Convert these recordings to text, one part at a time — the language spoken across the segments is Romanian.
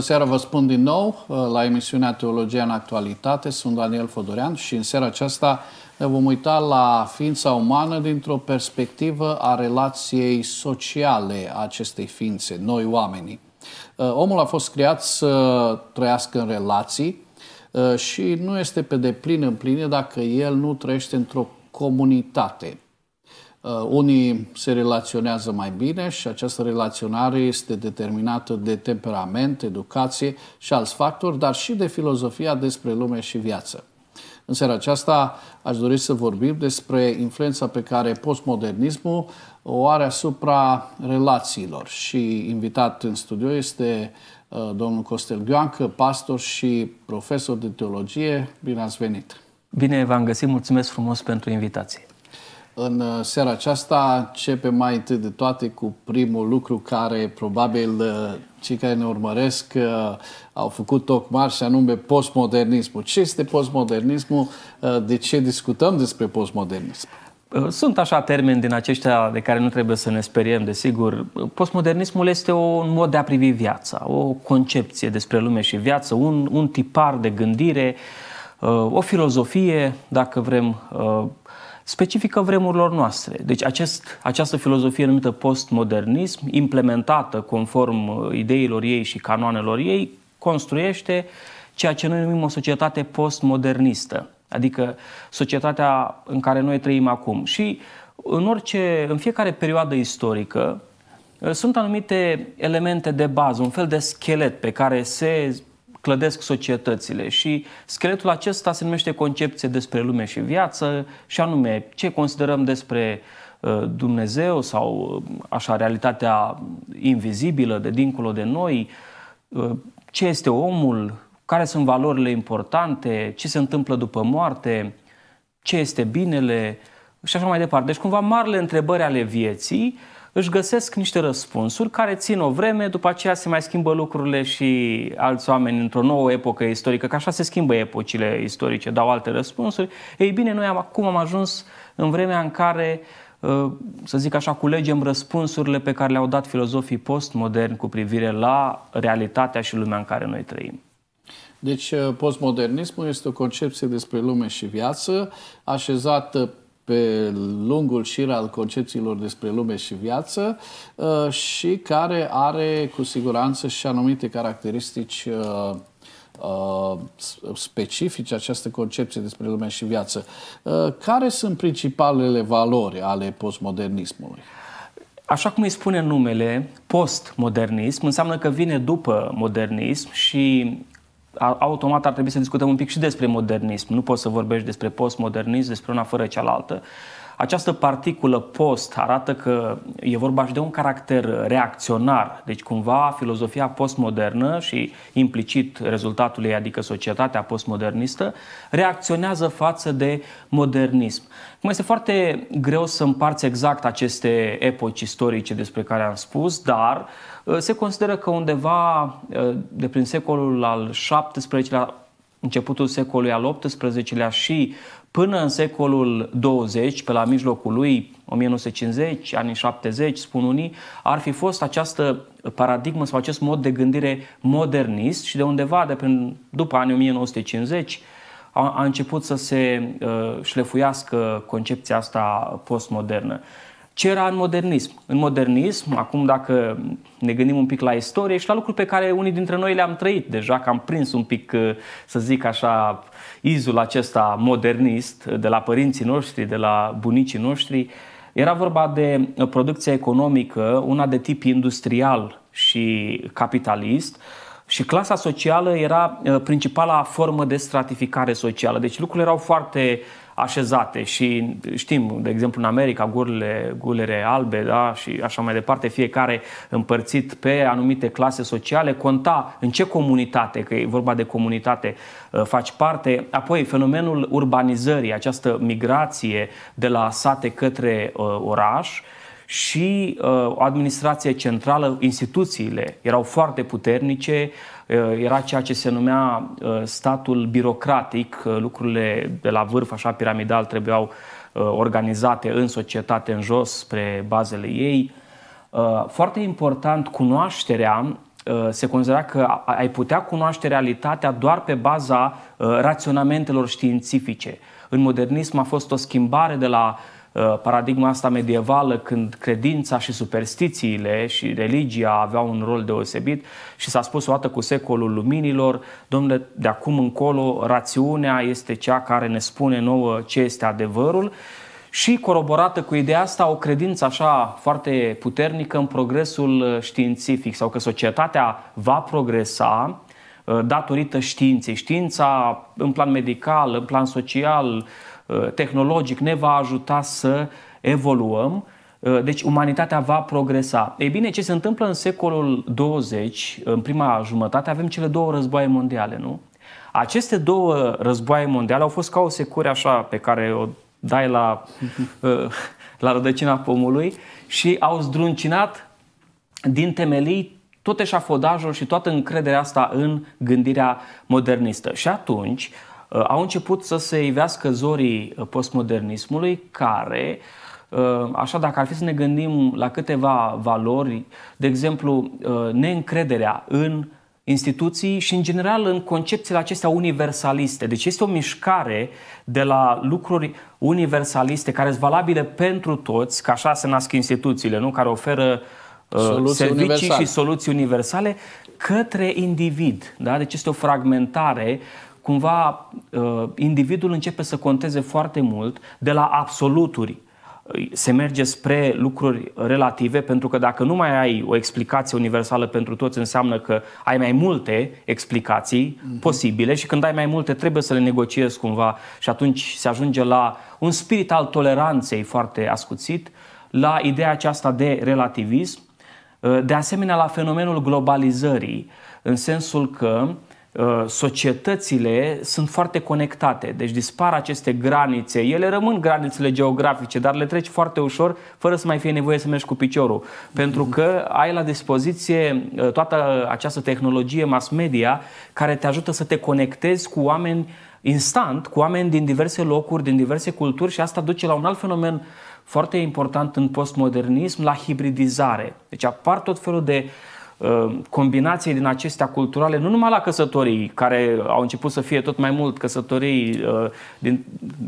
Bună seara, vă spun din nou uh, la emisiunea Teologia în Actualitate. Sunt Daniel Fodorean și în seara aceasta ne vom uita la ființa umană dintr-o perspectivă a relației sociale a acestei ființe, noi oamenii. Uh, omul a fost creat să trăiască în relații uh, și nu este pe deplin împlinit dacă el nu trăiește într-o comunitate. Uh, unii se relaționează mai bine și această relaționare este determinată de temperament, educație și alți factori, dar și de filozofia despre lume și viață. În seara aceasta aș dori să vorbim despre influența pe care postmodernismul o are asupra relațiilor și invitat în studio este uh, domnul Costel Gheoancă, pastor și profesor de teologie. Bine ați venit! Bine v-am găsit, mulțumesc frumos pentru invitație. În uh, seara aceasta începem mai întâi de toate cu primul lucru care probabil uh, cei care ne urmăresc uh, au făcut tocmai și anume postmodernismul. Ce este postmodernismul? De ce discutăm despre postmodernism? Sunt așa termeni din aceștia de care nu trebuie să ne speriem, desigur. Postmodernismul este un mod de a privi viața, o concepție despre lume și viață, un, un tipar de gândire, o filozofie, dacă vrem, specifică vremurilor noastre. Deci acest, această filozofie numită postmodernism, implementată conform uh, ideilor ei și canoanelor ei, construiește ceea ce noi numim o societate postmodernistă, adică societatea în care noi trăim acum. Și în orice, în fiecare perioadă istorică, uh, sunt anumite elemente de bază, un fel de schelet pe care se clădesc societățile și scheletul acesta se numește concepție despre lume și viață și anume ce considerăm despre uh, Dumnezeu sau uh, așa realitatea invizibilă de dincolo de noi, uh, ce este omul, care sunt valorile importante, ce se întâmplă după moarte, ce este binele și așa mai departe. Deci cumva marile întrebări ale vieții își găsesc niște răspunsuri care țin o vreme, după aceea se mai schimbă lucrurile și alți oameni într-o nouă epocă istorică, că așa se schimbă epocile istorice, dau alte răspunsuri. Ei bine, noi acum am ajuns în vremea în care uh, să zic așa, culegem răspunsurile pe care le-au dat filozofii postmoderni cu privire la realitatea și lumea în care noi trăim. Deci, uh, postmodernismul este o concepție despre lume și viață, așezată pe lungul șir al concepțiilor despre lume și viață uh, și care are cu siguranță și anumite caracteristici uh, uh, specifice această concepție despre lume și viață. Care sunt principalele valori ale postmodernismului? Așa cum îi spune numele, postmodernism înseamnă că vine după modernism și automat ar trebui să discutăm un pic și despre modernism. Nu poți să vorbești despre postmodernism, despre una fără cealaltă. Această particulă post arată că e vorba și de un caracter reacționar, deci cumva filozofia postmodernă și implicit rezultatul ei, adică societatea postmodernistă, reacționează față de modernism. Cum este foarte greu să împarți exact aceste epoci istorice despre care am spus, dar uh, se consideră că undeva uh, de prin secolul al XVII-lea, începutul secolului al XVIII-lea și Până în secolul 20, pe la mijlocul lui, 1950, anii 70, spun unii, ar fi fost această paradigmă sau acest mod de gândire modernist și de undeva de prin, după anii 1950 a, a început să se uh, șlefuiască concepția asta postmodernă. Ce era în modernism? În modernism, acum dacă ne gândim un pic la istorie și la lucruri pe care unii dintre noi le-am trăit deja, că am prins un pic, uh, să zic așa, izul acesta modernist de la părinții noștri, de la bunicii noștri, era vorba de producție economică, una de tip industrial și capitalist, și clasa socială era uh, principala formă de stratificare socială. Deci lucrurile erau foarte așezate și știm, de exemplu, în America, gurile, gulere albe da? și așa mai departe, fiecare împărțit pe anumite clase sociale, conta în ce comunitate, că e vorba de comunitate, uh, faci parte. Apoi, fenomenul urbanizării, această migrație de la sate către uh, oraș, și uh, o administrație centrală, instituțiile erau foarte puternice, uh, era ceea ce se numea uh, statul birocratic, uh, lucrurile de la vârf, așa piramidal, trebuiau uh, organizate în societate, în jos, spre bazele ei. Uh, foarte important, cunoașterea se considera că ai putea cunoaște realitatea doar pe baza raționamentelor științifice. În modernism a fost o schimbare de la Uh, paradigma asta medievală când credința și superstițiile și religia aveau un rol deosebit și s-a spus o dată cu secolul luminilor, domnule, de acum încolo rațiunea este cea care ne spune nouă ce este adevărul și coroborată cu ideea asta o credință așa foarte puternică în progresul științific sau că societatea va progresa uh, datorită științei. Știința în plan medical, în plan social, Uh, tehnologic ne va ajuta să evoluăm, uh, deci umanitatea va progresa. Ei bine, ce se întâmplă în secolul 20, în prima jumătate, avem cele două războaie mondiale, nu? Aceste două războaie mondiale au fost ca o secure așa pe care o dai la, uh, la rădăcina pomului și au zdruncinat din temelii tot eșafodajul și toată încrederea asta în gândirea modernistă. Și atunci, Uh, au început să se ivească zorii uh, postmodernismului care, uh, așa dacă ar fi să ne gândim la câteva valori, de exemplu, neîncrederea în instituții și, în general, în concepțiile acestea universaliste. Deci este o mișcare de la lucruri universaliste care sunt valabile pentru toți, că așa se nasc instituțiile, nu? care oferă soluții servicii universale. și soluții universale către individ. Da? Deci este o fragmentare cumva uh, individul începe să conteze foarte mult de la absoluturi. Se merge spre lucruri relative, pentru că dacă nu mai ai o explicație universală pentru toți, înseamnă că ai mai multe explicații uh-huh. posibile și când ai mai multe trebuie să le negociezi cumva și atunci se ajunge la un spirit al toleranței foarte ascuțit, la ideea aceasta de relativism, uh, de asemenea la fenomenul globalizării, în sensul că Uh, societățile sunt foarte conectate, deci dispar aceste granițe. Ele rămân granițele geografice, dar le treci foarte ușor, fără să mai fie nevoie să mergi cu piciorul. Pentru că ai la dispoziție uh, toată această tehnologie mass media care te ajută să te conectezi cu oameni instant, cu oameni din diverse locuri, din diverse culturi și asta duce la un alt fenomen foarte important în postmodernism, la hibridizare. Deci apar tot felul de uh, Uh, combinație din acestea culturale, nu numai la căsătorii, care au început să fie tot mai mult căsătorii, uh, din,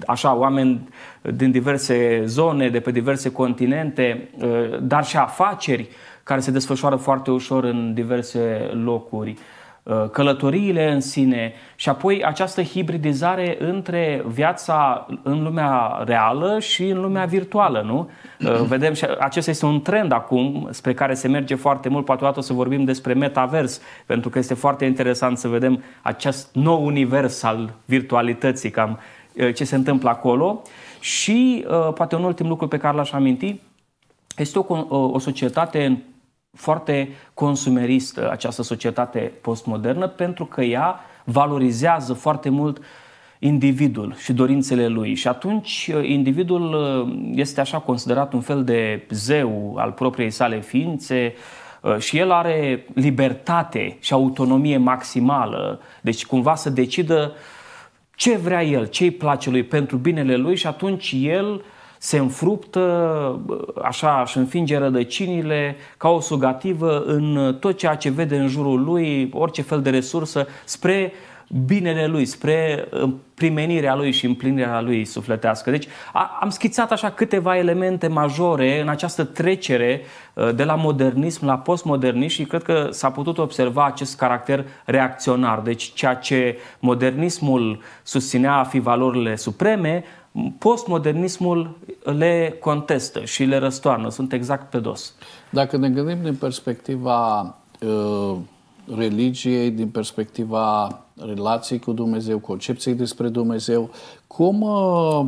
așa, oameni din diverse zone, de pe diverse continente, uh, dar și afaceri care se desfășoară foarte ușor în diverse locuri. Uh, călătoriile în sine și apoi această hibridizare între viața în lumea reală și în lumea virtuală, nu? Uh, vedem și acesta este un trend acum spre care se merge foarte mult, poate o să vorbim despre metavers, pentru că este foarte interesant să vedem acest nou univers al virtualității, cam uh, ce se întâmplă acolo. Și poate un ultim lucru pe care l-aș aminti, este o, o societate foarte consumeristă această societate postmodernă pentru că ea valorizează foarte mult individul și dorințele lui. Și atunci uh, individul uh, este așa considerat un fel de zeu al propriei sale ființe uh, și el are libertate și autonomie maximală, deci cumva să decidă ce vrea el, ce îi place lui pentru binele lui și atunci el se înfruptă, așa, își înfinge rădăcinile ca o sugativă în tot ceea ce vede în jurul lui, orice fel de resursă, spre binele lui, spre primenirea lui și împlinirea lui sufletească. Deci a, am schițat așa câteva elemente majore în această trecere uh, de la modernism la postmodernism și cred că s-a putut observa acest caracter reacționar. Deci ceea ce modernismul susținea a fi valorile supreme, postmodernismul le contestă și le răstoarnă, sunt exact pe dos. Dacă ne gândim din perspectiva uh, religiei, din perspectiva relației cu Dumnezeu, concepției despre Dumnezeu, cum uh, uh,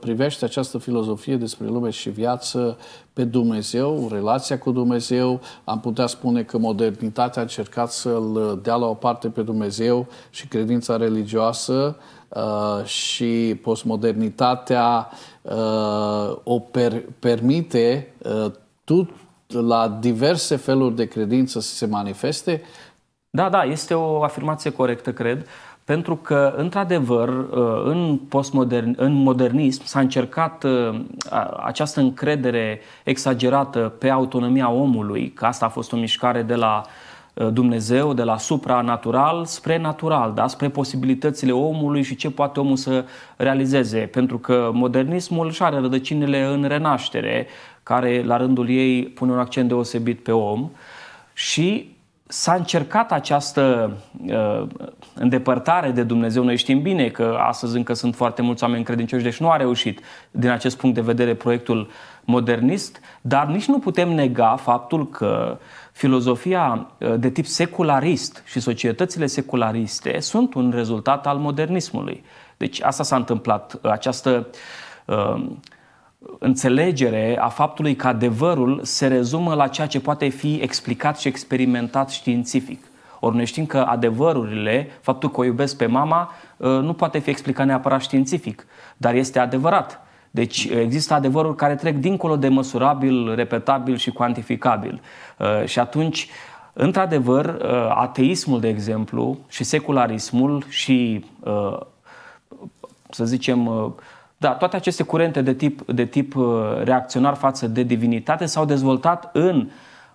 privește această filozofie despre lume și viață pe Dumnezeu, relația cu Dumnezeu. Am putea spune că modernitatea a încercat să-l dea la o parte pe Dumnezeu și credința religioasă Uh, și postmodernitatea uh, o per, permite uh, tot la diverse feluri de credință să se manifeste? Da, da, este o afirmație corectă, cred, pentru că, într-adevăr, în, postmodern, în modernism s-a încercat această încredere exagerată pe autonomia omului, că asta a fost o mișcare de la Dumnezeu de la supranatural spre natural, da? spre posibilitățile omului și ce poate omul să realizeze. Pentru că modernismul își are rădăcinile în renaștere, care la rândul ei pune un accent deosebit pe om și s-a încercat această uh, îndepărtare de Dumnezeu. Noi știm bine că astăzi încă sunt foarte mulți oameni credincioși, deci nu a reușit din acest punct de vedere proiectul modernist, dar nici nu putem nega faptul că filozofia uh, de tip secularist și societățile seculariste sunt un rezultat al modernismului. Deci asta s-a întâmplat, această uh, înțelegere a faptului că adevărul se rezumă la ceea ce poate fi explicat și experimentat științific. Ori noi știm că adevărurile, faptul că o iubesc pe mama, uh, nu poate fi explicat neapărat științific, dar este adevărat. Deci uh, există adevăruri care trec dincolo de măsurabil, repetabil și cuantificabil. Uh, și atunci, într-adevăr, ateismul, de exemplu, și secularismul și, să zicem, da, toate aceste curente de tip, de tip uh, reacționar față de divinitate s-au dezvoltat în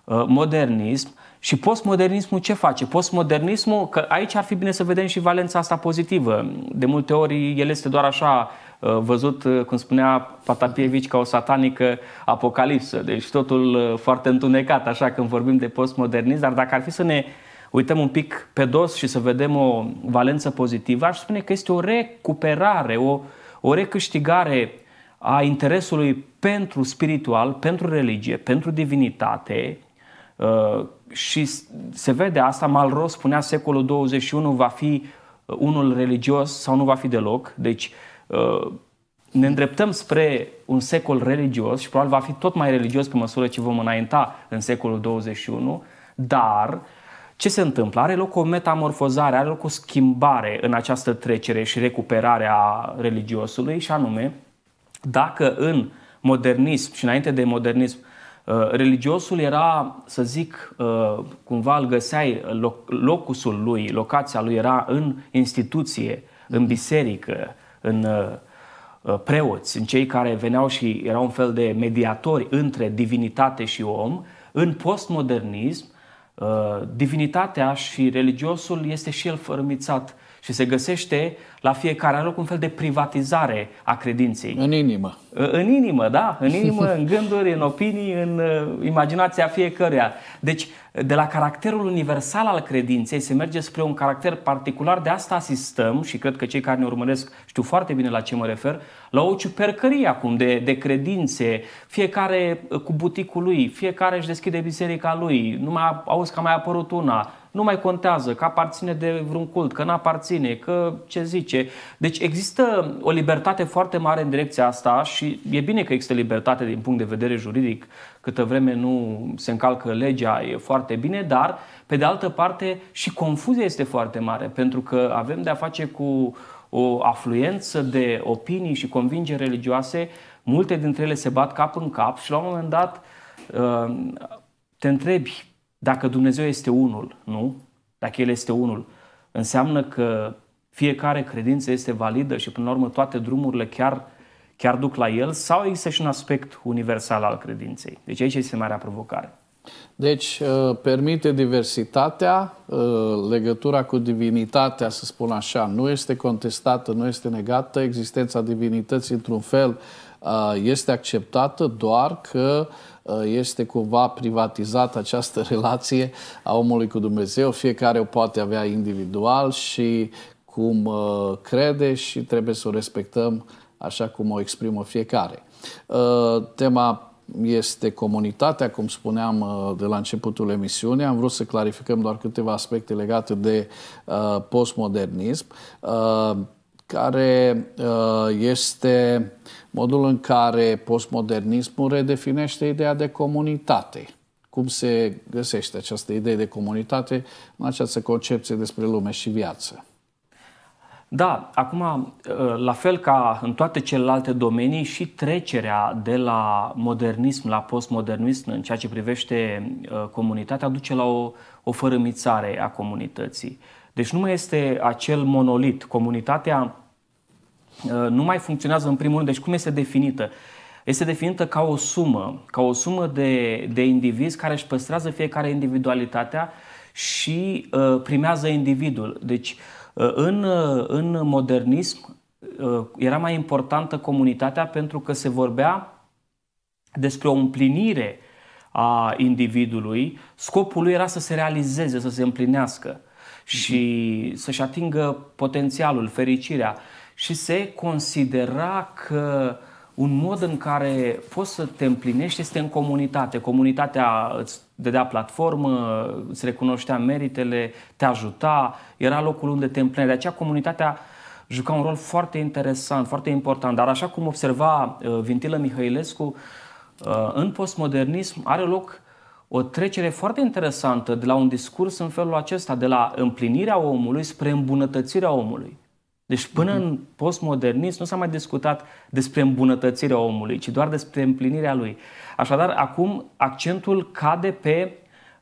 uh, modernism și postmodernismul ce face? Postmodernismul, că aici ar fi bine să vedem și valența asta pozitivă. De multe ori el este doar așa uh, văzut, cum spunea Patapievici, ca o satanică apocalipsă. Deci totul foarte întunecat, așa când vorbim de postmodernism, dar dacă ar fi să ne uităm un pic pe dos și să vedem o valență pozitivă, aș spune că este o recuperare, o, o recâștigare a interesului pentru spiritual, pentru religie, pentru divinitate uh, și se vede asta, Malraux spunea secolul 21 va fi uh, unul religios sau nu va fi deloc, deci uh, ne îndreptăm spre un secol religios și probabil va fi tot mai religios pe măsură ce vom înainta în secolul 21, dar ce se întâmplă? Are loc o metamorfozare, are loc o schimbare în această trecere și recuperare a religiosului și anume, dacă în modernism și înainte de modernism uh, religiosul era, să zic, uh, cumva îl găseai, locusul lui, locația lui era în instituție, în biserică, în uh, preoți, în cei care veneau și erau un fel de mediatori între divinitate și om, în postmodernism Uh, divinitatea și religiosul este și el fărâmițat și se găsește la fiecare are loc un fel de privatizare a credinței. În inimă. Uh, în inimă, da, în inimă, în gânduri, în opinii, în uh, imaginația fiecăruia. Deci, de la caracterul universal al credinței se merge spre un caracter particular, de asta asistăm și cred că cei care ne urmăresc știu foarte bine la ce mă refer, la o ciupercărie acum de, de credințe, fiecare cu buticul lui, fiecare își deschide biserica lui, nu mai auzi că a mai apărut una, nu mai contează că aparține de vreun cult, că nu aparține, că ce zice. Deci există o libertate foarte mare în direcția asta și e bine că există libertate din punct de vedere juridic, câtă vreme nu se încalcă legea, e foarte bine, dar pe de altă parte și confuzia este foarte mare, pentru că avem de a face cu o afluență de opinii și convingeri religioase, multe dintre ele se bat cap în cap și la un moment dat uh, te întrebi dacă Dumnezeu este unul, nu? Dacă El este unul, înseamnă că fiecare credință este validă și până la urmă toate drumurile chiar, chiar duc la El sau există și un aspect universal al credinței? Deci aici este marea provocare. Deci, uh, permite diversitatea, uh, legătura cu divinitatea, să spun așa, nu este contestată, nu este negată, existența divinității, într-un fel, uh, este acceptată, doar că este cumva privatizată această relație a omului cu Dumnezeu, fiecare o poate avea individual și cum crede și trebuie să o respectăm așa cum o exprimă fiecare. Tema este comunitatea, cum spuneam uh, de la începutul emisiunii. Am vrut să clarificăm doar câteva aspecte legate de uh, postmodernism, uh, care este modul în care postmodernismul redefinește ideea de comunitate. Cum se găsește această idee de comunitate în această concepție despre lume și viață? Da, acum, uh, la fel ca în toate celelalte domenii, și trecerea de la modernism la postmodernism în ceea ce privește uh, comunitatea duce la o, o fărâmițare a comunității. Deci nu mai este acel monolit. Comunitatea uh, nu mai funcționează în primul rând. Deci cum este definită? Este definită ca o sumă, ca o sumă de, de indivizi care își păstrează fiecare individualitatea și uh, primează individul. Deci, uh, în, uh, în modernism uh, era mai importantă comunitatea pentru că se vorbea despre o împlinire a individului. Scopul lui era să se realizeze, să se împlinească și să-și atingă potențialul, fericirea. Și se considera că un mod în care poți să te împlinești este în comunitate. Comunitatea îți dădea platformă, îți recunoștea meritele, te ajuta, era locul unde te împlineai. De aceea comunitatea juca un rol foarte interesant, foarte important. Dar așa cum observa uh, Vintilă Mihailescu, uh, în postmodernism are loc o trecere foarte interesantă de la un discurs în felul acesta, de la împlinirea omului spre îmbunătățirea omului. Deci până în postmodernism nu s-a mai discutat despre îmbunătățirea omului, ci doar despre împlinirea lui. Așadar, acum accentul cade pe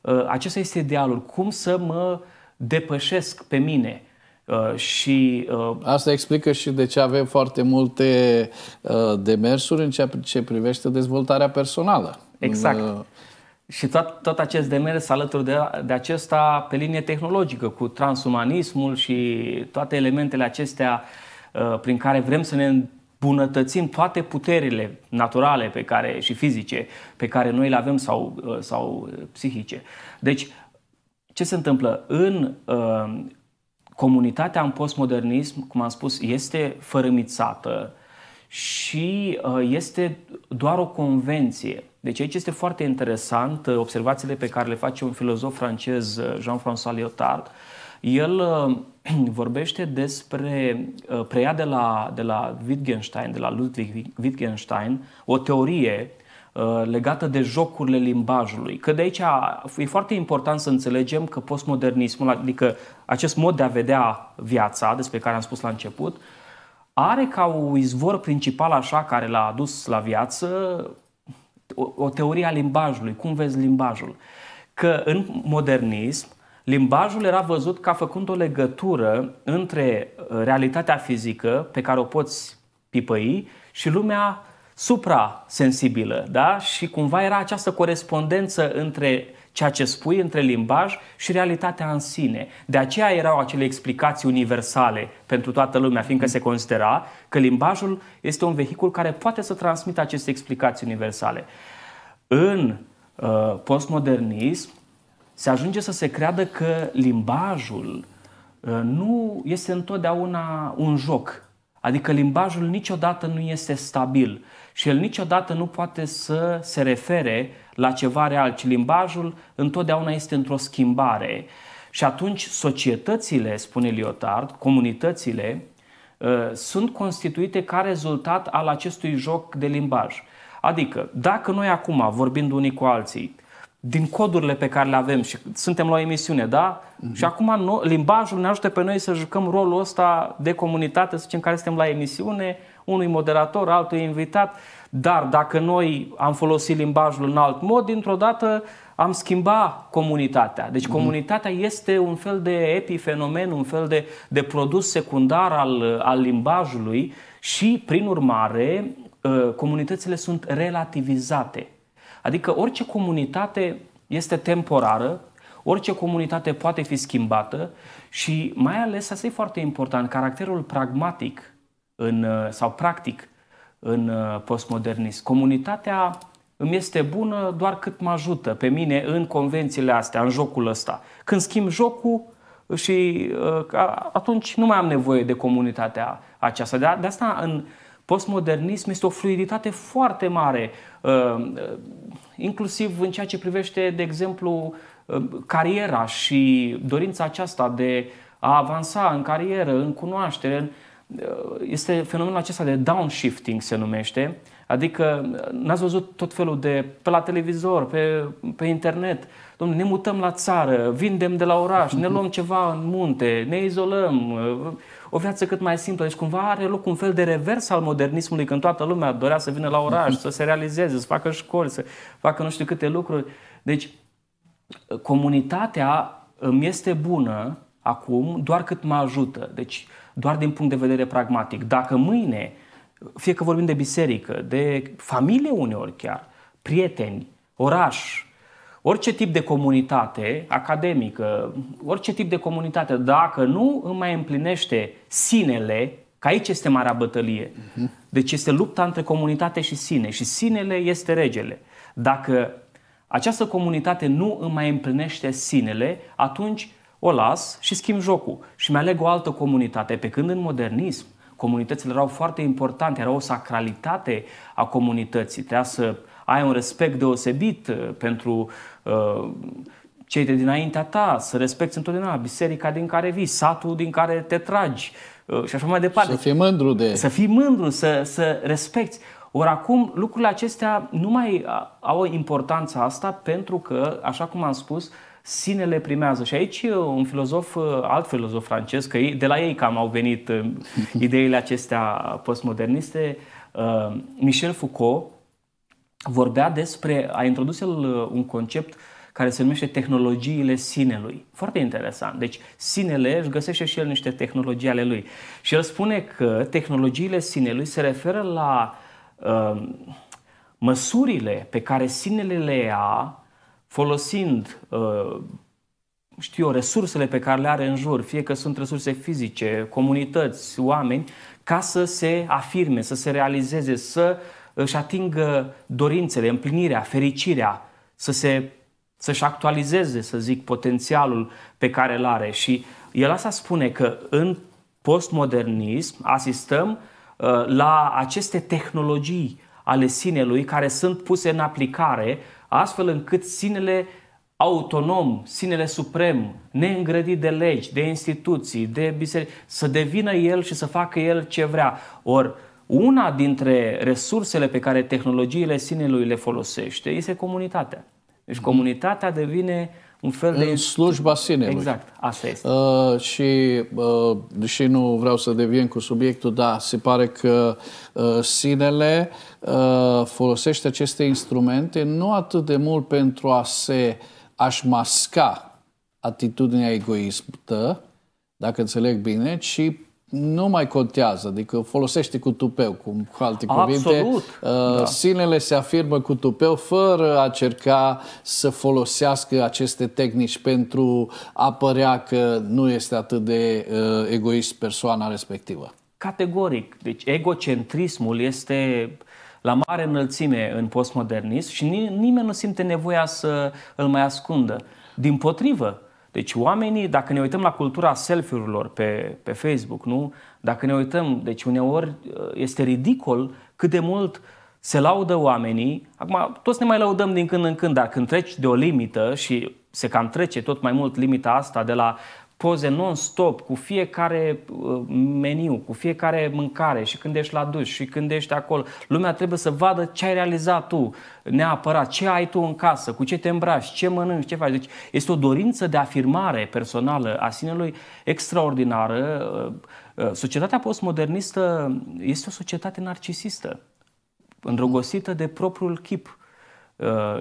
uh, acesta este idealul, cum să mă depășesc pe mine. Uh, și, uh, Asta explică și de ce avem foarte multe uh, demersuri în ceea ce privește dezvoltarea personală. Exact. Uh, și tot, tot acest demers alături de, de acesta pe linie tehnologică, cu transumanismul și toate elementele acestea uh, prin care vrem să ne îmbunătățim toate puterile naturale pe care, și fizice pe care noi le avem sau, uh, sau psihice. Deci, ce se întâmplă? În uh, comunitatea în postmodernism, cum am spus, este fărâmițată și uh, este doar o convenție. Deci aici este foarte interesant uh, observațiile pe care le face un filozof francez, uh, Jean-François Lyotard. El vorbește despre, preia de la, de la Wittgenstein, de la Ludwig Wittgenstein, o teorie legată de jocurile limbajului. Că de aici e foarte important să înțelegem că postmodernismul, adică acest mod de a vedea viața, despre care am spus la început, are ca un izvor principal așa care l-a adus la viață o, o teorie a limbajului. Cum vezi limbajul? Că în modernism limbajul era văzut ca făcând o legătură între uh, realitatea fizică pe care o poți pipăi și lumea suprasensibilă, da? Și cumva era această corespondență între ceea ce spui între limbaj și realitatea în sine. De aceea erau acele explicații universale pentru toată lumea, fiindcă se considera că limbajul este un vehicul care poate să transmită aceste explicații universale. În uh, postmodernism se ajunge să se creadă că limbajul uh, nu este întotdeauna un joc. Adică limbajul niciodată nu este stabil și el niciodată nu poate să se refere la ceva real, ci limbajul întotdeauna este într-o schimbare. Și atunci societățile, spune Lyotard, comunitățile, uh, sunt constituite ca rezultat al acestui joc de limbaj. Adică, dacă noi acum, vorbind unii cu alții, din codurile pe care le avem și suntem la o emisiune, da? Uh-huh. Și acum limbajul ne ajută pe noi să jucăm rolul ăsta de comunitate, să zicem, care suntem la emisiune, unui moderator, altul invitat. Dar dacă noi am folosit limbajul în alt mod, dintr-o dată am schimbat comunitatea. Deci mm-hmm. comunitatea este un fel de epifenomen, un fel de, de produs secundar al, al limbajului și, prin urmare, ă, comunitățile sunt relativizate. Adică orice comunitate este temporară, orice comunitate poate fi schimbată și mai ales, asta e foarte important, caracterul pragmatic în, sau practic în uh, postmodernism. Comunitatea îmi este bună doar cât mă ajută pe mine în convențiile astea, în jocul ăsta. Când schimb jocul și uh, atunci nu mai am nevoie de comunitatea aceasta. De, de asta în postmodernism este o fluiditate foarte mare, uh, inclusiv în ceea ce privește, de exemplu, cariera și dorința aceasta de a avansa în carieră, în cunoaștere, în, este fenomenul acesta de downshifting se numește, adică n-ați văzut tot felul de, pe la televizor, pe, pe internet, domnule, ne mutăm la țară, vindem de la oraș, ne luăm ceva în munte, ne izolăm, o viață cât mai simplă. Deci cumva are loc un fel de revers al modernismului când toată lumea dorea să vină la oraș, să se realizeze, să facă școli, să facă nu știu câte lucruri. Deci comunitatea îmi este bună acum doar cât mă ajută. Deci doar din punct de vedere pragmatic. Dacă mâine, fie că vorbim de biserică, de familie uneori chiar, prieteni, oraș, orice tip de comunitate academică, orice tip de comunitate, dacă nu îmi mai împlinește sinele, că aici este marea bătălie. Uh-huh. Deci este lupta între comunitate și sine și sinele este regele. Dacă această comunitate nu îmi mai împlinește sinele, atunci o las și schimb jocul și mi-aleg o altă comunitate. Pe când în modernism, comunitățile erau foarte importante, era o sacralitate a comunității. Trebuia să ai un respect deosebit uh, pentru uh, cei de dinaintea ta, să respecti întotdeauna biserica din care vii, satul din care te tragi uh, și așa mai departe. Să fii mândru de... Să fii mândru, să, să respecti. Ori acum lucrurile acestea nu mai au importanța asta pentru că, așa cum am spus, sinele primează. Și aici un filozof, alt filozof francez, că de la ei cam au venit ideile acestea postmoderniste, Michel Foucault, vorbea despre, a introdus el uh, un concept care se numește tehnologiile sinelui. Foarte interesant. Deci sinele își găsește și el niște tehnologii ale lui. Și el spune că tehnologiile sinelui se referă la uh, măsurile pe care sinele le ia folosind uh, știu eu, resursele pe care le are în jur, fie că sunt resurse fizice, comunități, oameni, ca să se afirme, să se realizeze, să uh, își atingă dorințele, împlinirea, fericirea, să se, să-și actualizeze, să zic, potențialul pe care îl are. Și el asta spune că în postmodernism asistăm uh, la aceste tehnologii ale sinelui care sunt puse în aplicare astfel încât sinele autonom, sinele suprem, neîngrădit de legi, de instituții, de biserici, să devină el și să facă el ce vrea. Ori una dintre resursele pe care tehnologiile sinelui le folosește este comunitatea. Deci mhm. comunitatea devine un fel de... În slujba sinelui. Exact, asta este. Uh, și, uh, deși nu vreau să devien cu subiectul, da, se pare că uh, sinele uh, folosește aceste instrumente nu atât de mult pentru a se aș masca atitudinea egoistă, dacă înțeleg bine, ci nu mai contează, adică folosește cu tupeu, cu, cu alte cuvinte. Absolut. Uh, da. Sinele se afirmă cu tupeu fără a cerca să folosească aceste tehnici pentru a părea că nu este atât de uh, egoist persoana respectivă. Categoric. Deci egocentrismul este la mare înălțime în postmodernism și nimeni nu simte nevoia să îl mai ascundă. Din potrivă, deci oamenii, dacă ne uităm la cultura selfie-urilor pe, pe Facebook, nu? Dacă ne uităm, deci uneori uh, este ridicol cât de mult se laudă oamenii. Acum, toți ne mai laudăm din când în când, dar când treci de o limită și se cam trece tot mai mult limita asta de la poze non-stop cu fiecare uh, meniu, cu fiecare mâncare și când ești la duș și când ești acolo. Lumea trebuie să vadă ce ai realizat tu neapărat, ce ai tu în casă, cu ce te îmbraci, ce mănânci, ce faci. Deci este o dorință de afirmare personală a sinelui extraordinară. Uh, uh, societatea postmodernistă este o societate narcisistă, îndrăgostită de propriul chip Uh,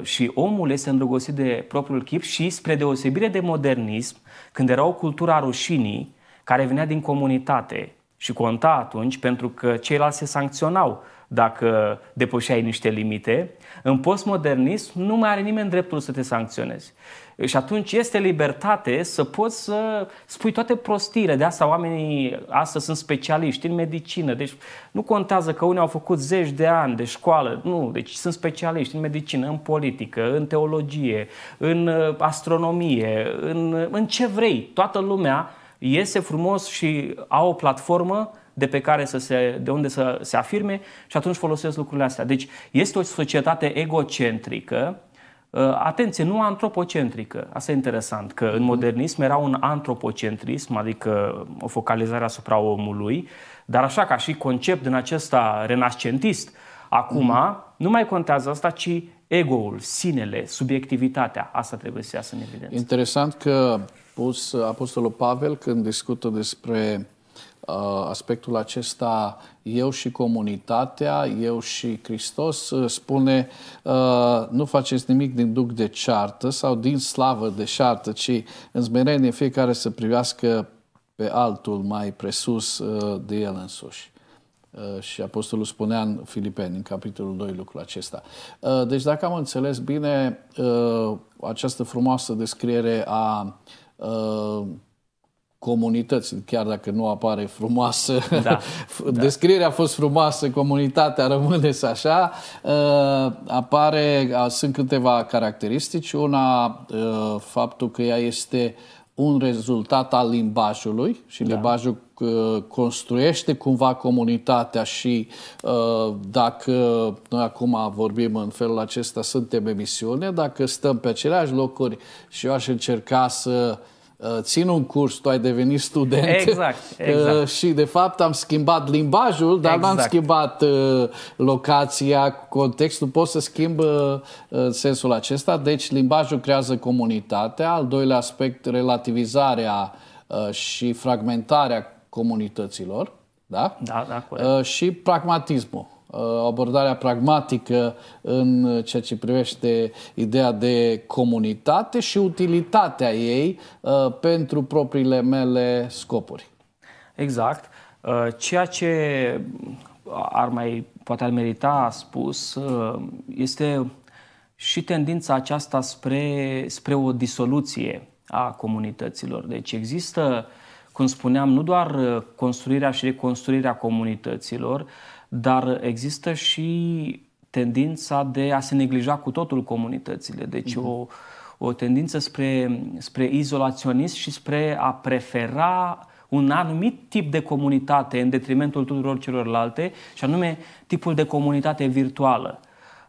și omul este îndrăgostit de propriul chip și spre deosebire de modernism, când era o cultură a rușinii care venea din comunitate și conta atunci pentru că ceilalți se sancționau dacă depășeai niște limite, în postmodernism nu mai are nimeni dreptul să te sancționezi. Și atunci este libertate să poți să spui toate prostiile. De asta oamenii astăzi sunt specialiști în medicină. Deci nu contează că unii au făcut zeci de ani de școală. Nu, deci sunt specialiști în medicină, în politică, în teologie, în uh, astronomie, în, în ce vrei. Toată lumea iese frumos și au o platformă de pe care să se, de unde să se afirme și atunci folosesc lucrurile astea. Deci este o societate egocentrică, uh, atenție, nu antropocentrică. Asta e interesant, că în modernism era un antropocentrism, adică o focalizare asupra omului, dar așa ca și concept din acesta renascentist, acum mm. nu mai contează asta, ci ego-ul, sinele, subiectivitatea. Asta trebuie să iasă în evidență. Interesant că pus Apostolul Pavel când discută despre Uh, aspectul acesta, eu și comunitatea, eu și Hristos, uh, spune uh, nu faceți nimic din duc de ceartă sau din slavă de ceartă, ci în smerenie fiecare să privească pe altul mai presus de el însuși. Uh, și Apostolul spunea în Filipeni, în capitolul 2, lucrul acesta. Uh, deci, dacă am înțeles bine, uh, această frumoasă descriere a comunității, chiar dacă nu apare frumoasă, da, da. descrierea a fost frumoasă, comunitatea rămâne așa, apare, sunt câteva caracteristici. Una, faptul că ea este un rezultat al limbajului și da. limbajul uh, construiește cumva comunitatea și uh, dacă noi acum vorbim în felul acesta, suntem emisiune, dacă stăm pe aceleași locuri și eu aș încerca să Uh, țin un curs, tu ai devenit student. Exact, uh, exact. și de fapt am schimbat limbajul, dar exact. n-am schimbat uh, locația, contextul, pot să schimb în sensul acesta. Deci limbajul creează comunitatea. Al doilea aspect, relativizarea și fragmentarea comunităților. Da? Da, da, corect. Și pragmatismul abordarea pragmatică în ceea ce privește ideea de comunitate și utilitatea ei uh, pentru propriile mele scopuri. Exact. Uh, ceea ce ar mai poate ar merita spus uh, este și tendința aceasta spre, spre o disoluție a comunităților. Deci există, cum spuneam, nu doar construirea și reconstruirea comunităților, dar există și tendința de a se neglija cu totul comunitățile. Deci uh-huh. o, o tendință spre, spre izolaționism și spre a prefera un anumit tip de comunitate în detrimentul tuturor celorlalte, și anume tipul de comunitate virtuală.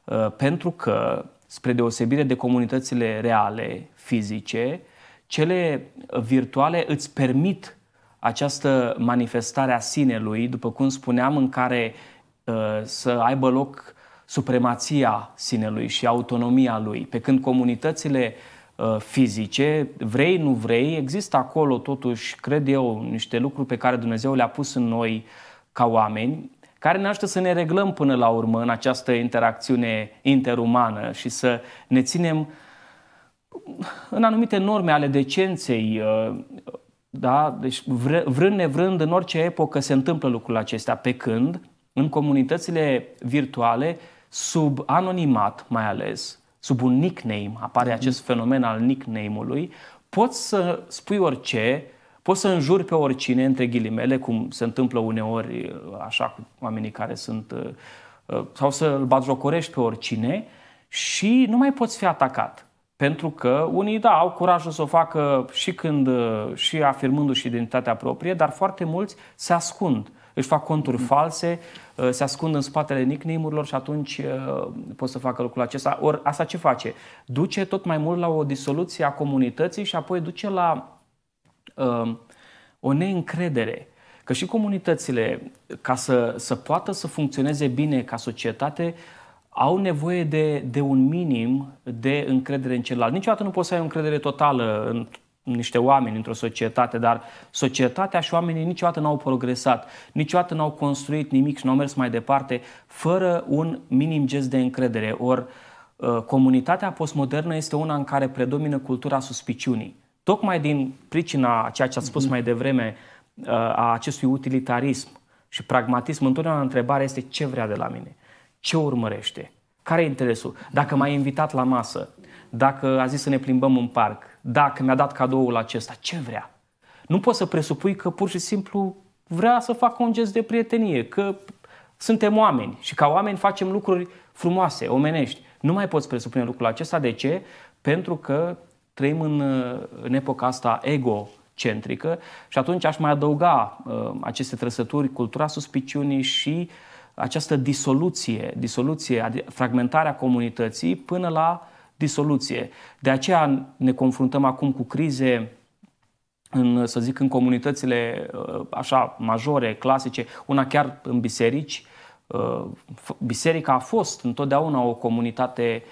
Uh, pentru că, spre deosebire de comunitățile reale, fizice, cele virtuale îți permit această manifestare a sinelui, după cum spuneam, în care uh, să aibă loc supremația sinelui și autonomia lui, pe când comunitățile uh, fizice, vrei, nu vrei, există acolo totuși, cred eu, niște lucruri pe care Dumnezeu le-a pus în noi ca oameni, care ne ajută să ne reglăm până la urmă în această interacțiune interumană și să ne ținem în anumite norme ale decenței, uh, da? Deci vrând nevrând, în orice epocă se întâmplă lucrurile acestea, pe când în comunitățile virtuale, sub anonimat mai ales, sub un nickname, apare acest fenomen al nickname-ului, poți să spui orice, poți să înjuri pe oricine, între ghilimele, cum se întâmplă uneori așa cu oamenii care sunt, uh, sau să îl batjocorești pe oricine și nu mai poți fi atacat. Pentru că unii, da, au curajul să o facă și când, și afirmându-și identitatea proprie, dar foarte mulți se ascund. Își fac conturi mm. false, uh, se ascund în spatele nickname-urilor și atunci uh, pot să facă lucrul acesta. Ori asta ce face? Duce tot mai mult la o disoluție a comunității și apoi duce la uh, o neîncredere. Că și comunitățile, ca să, să poată să funcționeze bine ca societate, au nevoie de, de un minim de încredere în celălalt. Niciodată nu poți să ai o încredere totală în niște oameni într-o societate, dar societatea și oamenii niciodată n-au progresat, niciodată n-au construit nimic și n-au mers mai departe fără un minim gest de încredere. Ori uh, comunitatea postmodernă este una în care predomină cultura suspiciunii. Tocmai din pricina ceea ce a spus mhm. mai devreme uh, a acestui utilitarism și pragmatism, întotdeauna întrebarea este ce vrea de la mine. Ce urmărește? Care e interesul? Dacă m-a invitat la masă, dacă a zis să ne plimbăm în parc, dacă mi-a dat cadoul acesta, ce vrea? Nu poți să presupui că pur și simplu vrea să facă un gest de prietenie, că suntem oameni și ca oameni facem lucruri frumoase, omenești. Nu mai poți presupune lucrul acesta. De ce? Pentru că trăim în, în epoca asta egocentrică și atunci aș mai adăuga uh, aceste trăsături, cultura suspiciunii și această disoluție, disoluție, fragmentarea comunității până la disoluție. De aceea ne confruntăm acum cu crize în, să zic, în comunitățile uh, așa majore, clasice, una chiar în biserici. Uh, biserica a fost întotdeauna o comunitate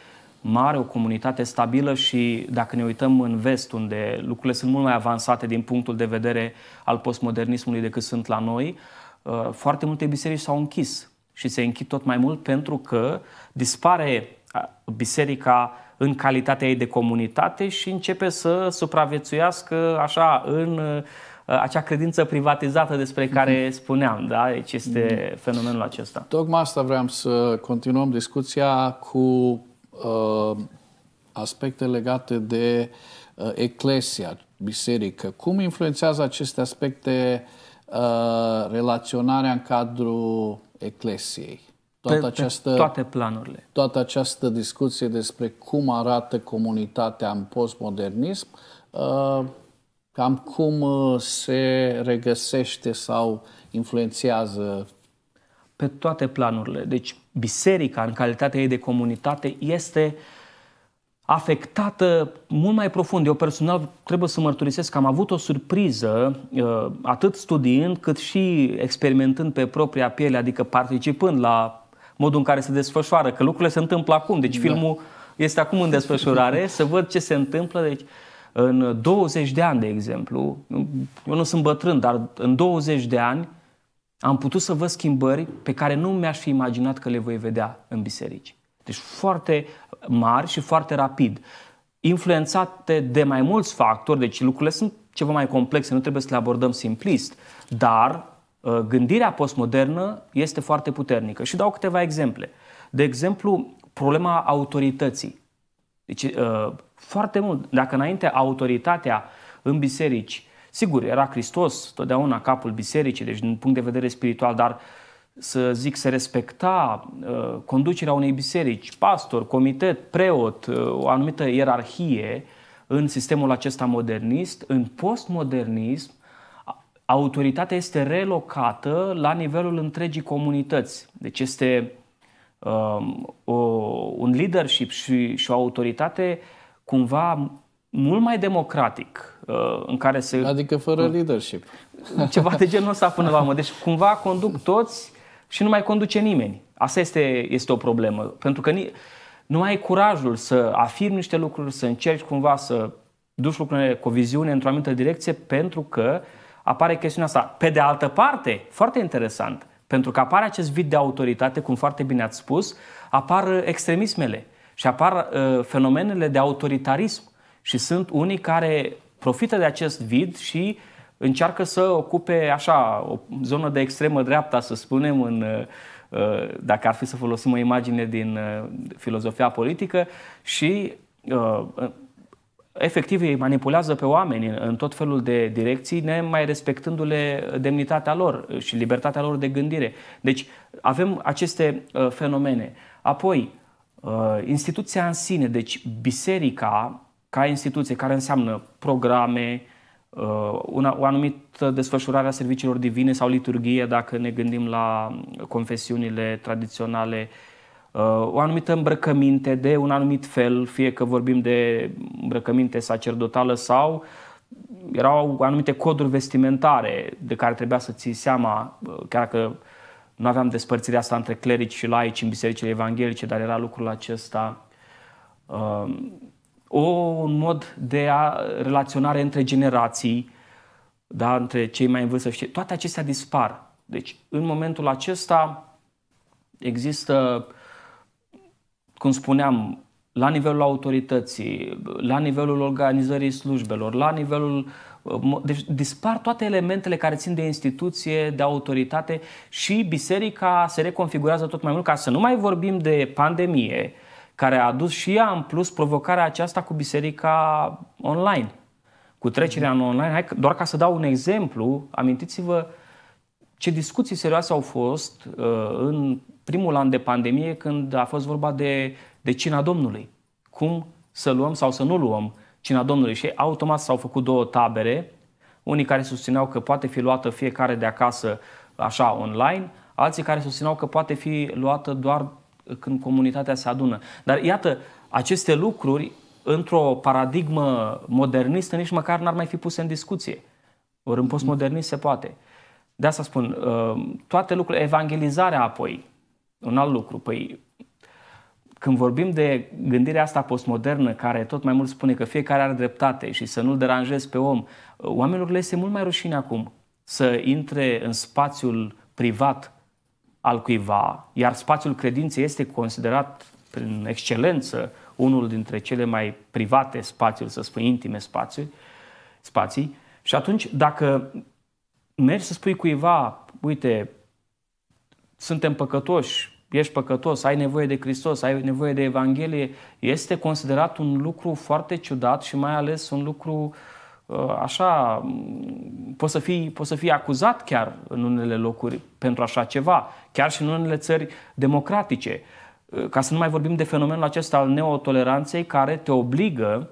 mare, o comunitate stabilă și dacă ne uităm în vest, unde lucrurile sunt mult mai avansate din punctul de vedere al postmodernismului decât sunt la noi, uh, foarte multe biserici s-au închis și se închid tot mai mult pentru că dispare biserica în calitatea ei de comunitate și începe să supraviețuiască așa în acea credință privatizată despre mhm. care spuneam, da? Deci este mm. fenomenul acesta. Tocmai asta vreau să continuăm discuția cu uh, aspecte legate de uh, eclesia, biserică. Cum influențează aceste aspecte uh, relaționarea în cadrul eclesiei? Toată pe, această, pe toate planurile. Toată această discuție despre cum arată comunitatea în postmodernism, uh, cam cum uh, se regăsește sau influențează pe toate planurile. Deci biserica, în calitatea ei de comunitate, este afectată mult mai profund. Eu personal trebuie să mărturisesc că am avut o surpriză, uh, atât studiind cât și experimentând pe propria piele, adică participând la modul în care se desfășoară, că lucrurile se întâmplă acum. Deci da. filmul este acum în desfășurare, să văd ce se întâmplă. Deci, în 20 de ani, de exemplu, eu nu sunt bătrân, dar în 20 de ani am putut să văd schimbări pe care nu mi-aș fi imaginat că le voi vedea în biserici. Deci foarte mari și foarte rapid. Influențate de mai mulți factori, deci lucrurile sunt ceva mai complexe, nu trebuie să le abordăm simplist, dar uh, gândirea postmodernă este foarte puternică. Și dau câteva exemple. De exemplu, problema autorității. Deci, uh, foarte mult, dacă înainte autoritatea în biserici, sigur, era Hristos totdeauna capul bisericii, deci din punct de vedere spiritual, dar să zic, se respecta uh, conducerea unei biserici, pastor, comitet, preot, uh, o anumită ierarhie în sistemul acesta modernist, în postmodernism, autoritatea este relocată la nivelul întregii comunități. Deci este um, o, un leadership și, și o autoritate cumva mult mai democratic, uh, în care se... Adică fără leadership. Ceva de genul ăsta până la urmă. Deci cumva conduc toți și nu mai conduce nimeni. Asta este, este o problemă. Pentru că ni, nu ai curajul să afirmi niște lucruri, să încerci cumva să duci lucrurile cu o viziune într-o anumită direcție, pentru că apare chestiunea asta. Pe de altă parte, foarte interesant, pentru că apare acest vid de autoritate, cum foarte bine ați spus, apar extremismele și apar uh, fenomenele de autoritarism. Și sunt unii care profită de acest vid și încearcă să ocupe așa o zonă de extremă dreapta, să spunem, în, uh, uh, dacă ar fi să folosim o imagine din uh, filozofia politică și efectiv îi manipulează pe oameni în tot felul de direcții, nemai respectându-le demnitatea lor și libertatea lor de gândire. Deci avem aceste fenomene. Apoi, instituția în sine, deci biserica ca instituție care înseamnă programe, Uh, una, o anumită desfășurare a serviciilor divine sau liturghie, dacă ne gândim la confesiunile tradiționale, uh, o anumită îmbrăcăminte de un anumit fel, fie că vorbim de îmbrăcăminte sacerdotală sau erau anumite coduri vestimentare de care trebuia să ții seama, uh, chiar că nu aveam despărțirea asta între clerici și laici în bisericile evanghelice, dar era lucrul acesta o, un mod de a relaționare între generații, da, între cei mai în vârstă și toate acestea dispar. Deci, în momentul acesta există, cum spuneam, la nivelul autorității, la nivelul organizării slujbelor, la nivelul. Deci dispar toate elementele care țin de instituție, de autoritate și biserica se reconfigurează tot mai mult ca să nu mai vorbim de pandemie, care a adus și ea în plus provocarea aceasta cu biserica online. Cu trecerea în online, hai, doar ca să dau un exemplu, amintiți-vă ce discuții serioase au fost uh, în primul an de pandemie când a fost vorba de, de cina Domnului. Cum să luăm sau să nu luăm cina Domnului. Și automat s-au făcut două tabere, unii care susțineau că poate fi luată fiecare de acasă așa online, alții care susțineau că poate fi luată doar când comunitatea se adună. Dar iată, aceste lucruri, într-o paradigmă modernistă, nici măcar n-ar mai fi puse în discuție. Ori în postmodernist se poate. De asta spun, uh, toate lucrurile, evangelizarea apoi, un alt lucru, păi când vorbim de gândirea asta postmodernă, care tot mai mult spune că fiecare are dreptate și să nu-l deranjezi pe om, uh, oamenilor le este mult mai rușine acum să intre în spațiul privat al cuiva, iar spațiul credinței este considerat prin excelență unul dintre cele mai private spații, să spun intime spații, spații. Și atunci, dacă mergi să spui cuiva, uite, suntem păcătoși, ești păcătos, ai nevoie de Hristos, ai nevoie de Evanghelie, este considerat un lucru foarte ciudat și mai ales un lucru uh, așa, poți să, fii, poți să fii acuzat chiar în unele locuri pentru așa ceva, chiar și în unele țări democratice. Uh, ca să nu mai vorbim de fenomenul acesta al neotoleranței care te obligă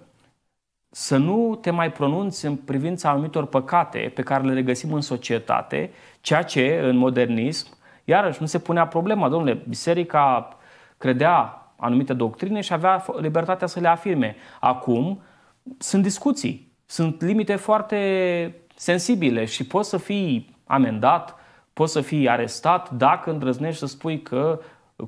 să nu te mai pronunți în privința anumitor păcate pe care le regăsim în societate, ceea ce în modernism Iarăși nu se punea problema, domnule, biserica credea anumite doctrine și avea libertatea să le afirme. Acum sunt discuții, sunt limite foarte sensibile și poți să fii amendat, poți să fii arestat dacă îndrăznești să spui că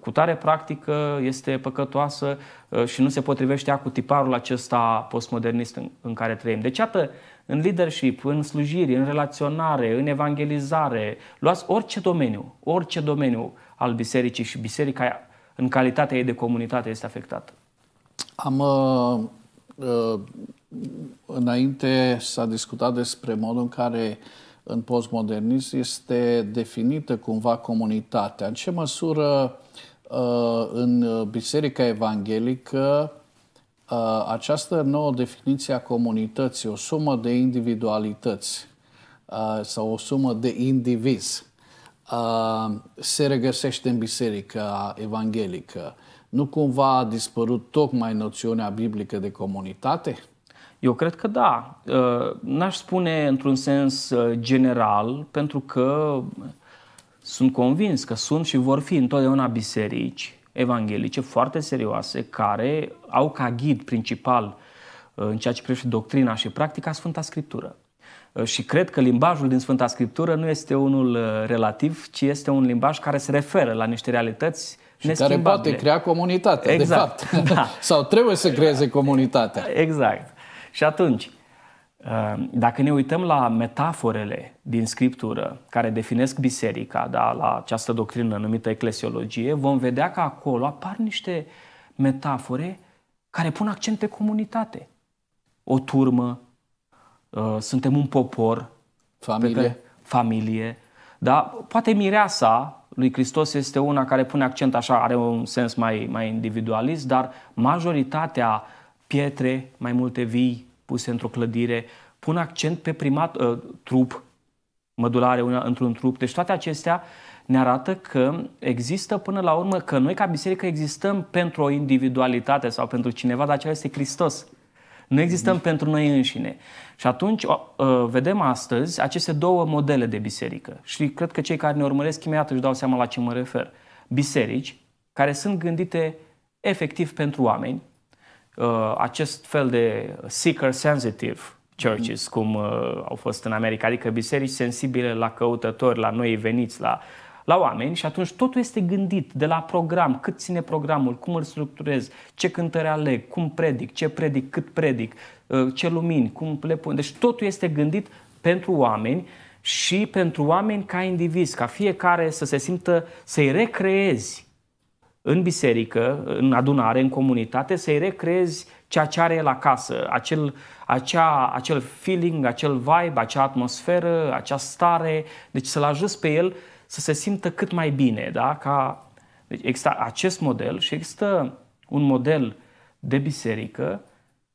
cu tare practică este păcătoasă uh, și nu se potrivește cu tiparul acesta postmodernist în, în care trăim. Deci, iată, în leadership, în slujiri, în relaționare, în evangelizare, luați orice domeniu, orice domeniu al bisericii și biserica în calitatea ei de comunitate este afectată. Am uh, uh, înainte s-a discutat despre modul în care în postmodernism este definită cumva comunitatea. În ce măsură uh, în Biserica Evanghelică Uh, această nouă definiție a comunității, o sumă de individualități uh, sau o sumă de indivizi, uh, se regăsește în biserica evanghelică. Nu cumva a dispărut tocmai noțiunea biblică de comunitate? Eu cred că da. N-aș spune într-un sens general, pentru că sunt convins că sunt și vor fi întotdeauna biserici evanghelice foarte serioase care au ca ghid principal uh, în ceea ce privește doctrina și practica Sfânta Scriptură. Uh, și cred că limbajul din Sfânta Scriptură nu este unul uh, relativ, ci este un limbaj care se referă la niște realități și care poate crea comunitate, exact. de fapt. Da. Sau trebuie să creeze comunitatea. Exact. Și atunci, Ehm, dacă ne uităm la metaforele din Scriptură care definesc biserica, da, la această doctrină numită eclesiologie, vom vedea că acolo apar niște metafore care pun accent pe comunitate. O turmă, ă, suntem un popor, familie, pe, familie da? Poate mireasa lui Hristos este una care pune accent așa, are un sens mai, mai individualist, dar majoritatea pietre, mai multe vii, puse într-o clădire, pun accent pe primat, uh, trup, mădulare una, într-un trup. Deci toate acestea ne arată că există până la urmă, că noi ca biserică existăm pentru o individualitate sau pentru cineva, dar acela este Hristos. Nu existăm mm. pentru noi înșine. Și atunci uh, vedem astăzi aceste două modele de biserică. Și cred că cei care ne urmăresc imediat își dau seama la ce mă refer. Biserici care sunt gândite efectiv pentru oameni, uh, acest fel de seeker sensitive churches, cum uh, au fost în America, adică biserici sensibile la căutători, la noi veniți, la, la oameni și atunci totul este gândit de la program, cât ține programul, cum îl structurez, ce cântări aleg, cum predic, ce predic, cât predic, uh, ce lumini, cum le pun. Deci totul este gândit pentru oameni și pentru oameni ca indivizi, ca fiecare să se simtă, să-i recreezi în biserică, în adunare, în comunitate, să-i recreezi ceea ce are el acasă, acel, acea, acel feeling, acel vibe, acea atmosferă, acea stare, deci să-l ajuți pe el să se simtă cât mai bine, da? Ca, deci există acest model și există un model de biserică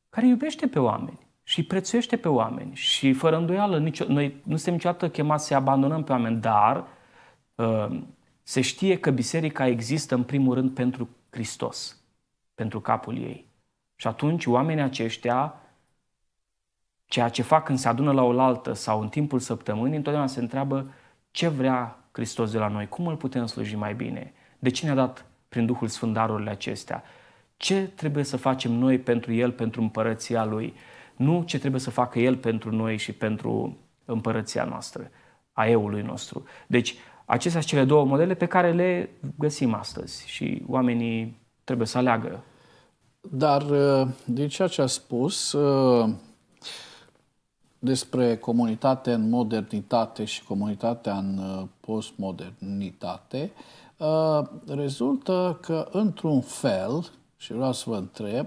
care iubește pe oameni și îi prețuiește pe oameni și fără îndoială nicio, noi nu suntem niciodată chemați să abandonăm pe oameni, dar uh, se știe că biserica există în primul rând pentru Hristos, pentru capul ei. Și atunci oamenii aceștia, ceea ce fac când se adună la oaltă sau în timpul săptămânii, întotdeauna se întreabă ce vrea Hristos de la noi, cum îl putem sluji mai bine, de ce ne-a dat prin Duhul Sfânt darurile acestea, ce trebuie să facem noi pentru El, pentru împărăția Lui, nu ce trebuie să facă El pentru noi și pentru împărăția noastră, a eului nostru. Deci, acestea sunt cele două modele pe care le găsim astăzi și oamenii trebuie să aleagă. Dar uh, din ceea ce a spus uh, despre comunitate în modernitate și comunitatea în uh, postmodernitate, rezultă că, într-un fel, și vreau să vă întreb,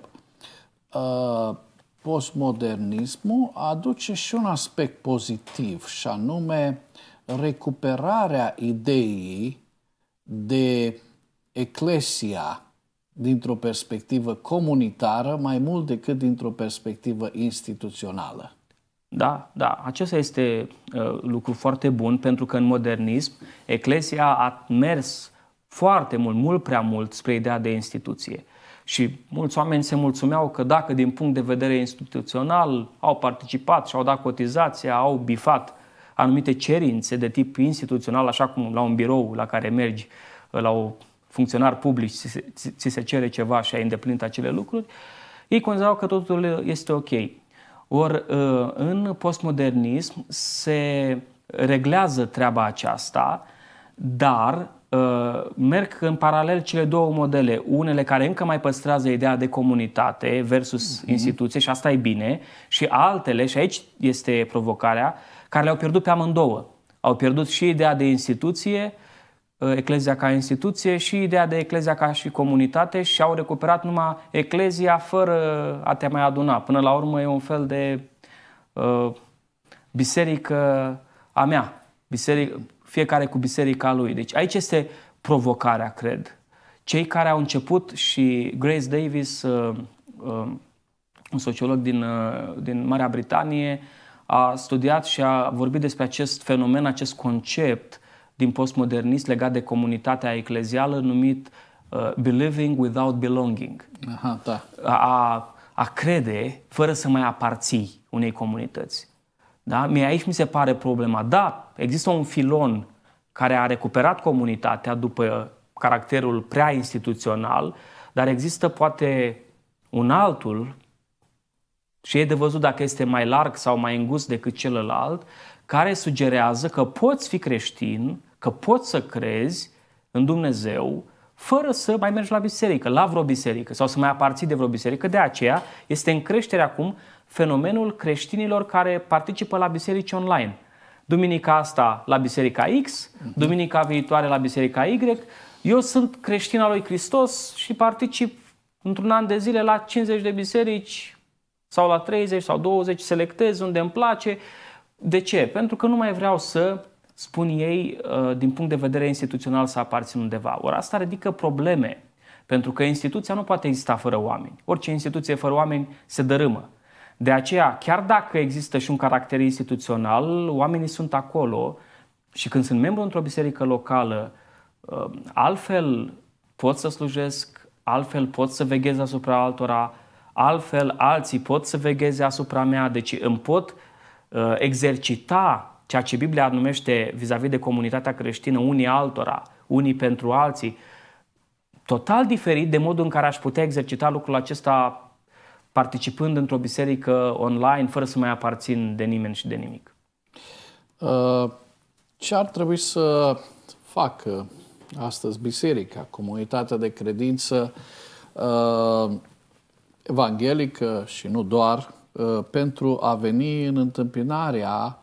postmodernismul aduce și un aspect pozitiv, și anume recuperarea ideii de eclesia dintr-o perspectivă comunitară mai mult decât dintr-o perspectivă instituțională. Da, da, acesta este uh, lucru foarte bun pentru că în modernism Eclesia a mers foarte mult, mult prea mult spre ideea de instituție. Și mulți oameni se mulțumeau că dacă din punct de vedere instituțional au participat și au dat cotizația, au bifat anumite cerințe de tip instituțional, așa cum la un birou la care mergi, la o funcționar public, ți se, ți se cere ceva și ai îndeplinit acele lucruri, ei considerau că totul este ok. Ori uh, în postmodernism se reglează treaba aceasta, dar uh, merg în paralel cele două modele. Unele care încă mai păstrează ideea de comunitate versus mm-hmm. instituție și asta e bine, și altele, și aici este provocarea, care le-au pierdut pe amândouă. Au pierdut și ideea de instituție, uh, Eclezia ca instituție și ideea de Eclezia ca și comunitate și au recuperat numai Eclezia fără a te mai aduna. Până la urmă e un fel de uh, biserică a mea, biserică, fiecare cu biserica lui. Deci aici este provocarea, cred. Cei care au început și Grace Davis, uh, uh, un sociolog din, uh, din Marea Britanie, a studiat și a vorbit despre acest fenomen, acest concept din postmodernist legat de comunitatea eclezială numit uh, believing without belonging. Aha, da. A, a crede fără să mai aparții unei comunități. Da? Mie aici mi se pare problema. Da, există un filon care a recuperat comunitatea după caracterul prea instituțional, dar există poate un altul și e de văzut dacă este mai larg sau mai îngust decât celălalt, care sugerează că poți fi creștin, că poți să crezi în Dumnezeu, fără să mai mergi la biserică, la vreo biserică sau să mai aparții de vreo biserică. De aceea este în creștere acum fenomenul creștinilor care participă la biserici online. Duminica asta la biserica X, duminica viitoare la biserica Y. Eu sunt creștin al lui Hristos și particip într-un an de zile la 50 de biserici sau la 30 sau 20 selectez unde îmi place. De ce? Pentru că nu mai vreau să spun ei uh, din punct de vedere instituțional să aparțin undeva. Ori asta ridică probleme, pentru că instituția nu poate exista fără oameni. Orice instituție fără oameni se dărâmă. De aceea, chiar dacă există și un caracter instituțional, oamenii sunt acolo și când sunt membru într-o biserică locală, uh, altfel pot să slujesc, altfel pot să veghez asupra altora, altfel alții pot să vegheze asupra mea, deci îmi pot uh, exercita ceea ce Biblia numește vis-a-vis de comunitatea creștină unii altora, unii pentru alții, total diferit de modul în care aș putea exercita lucrul acesta participând într-o biserică online, fără să mai aparțin de nimeni și de nimic. Uh, ce ar trebui să facă astăzi biserica, comunitatea de credință, uh, evanghelică și nu doar, uh, pentru a veni în întâmpinarea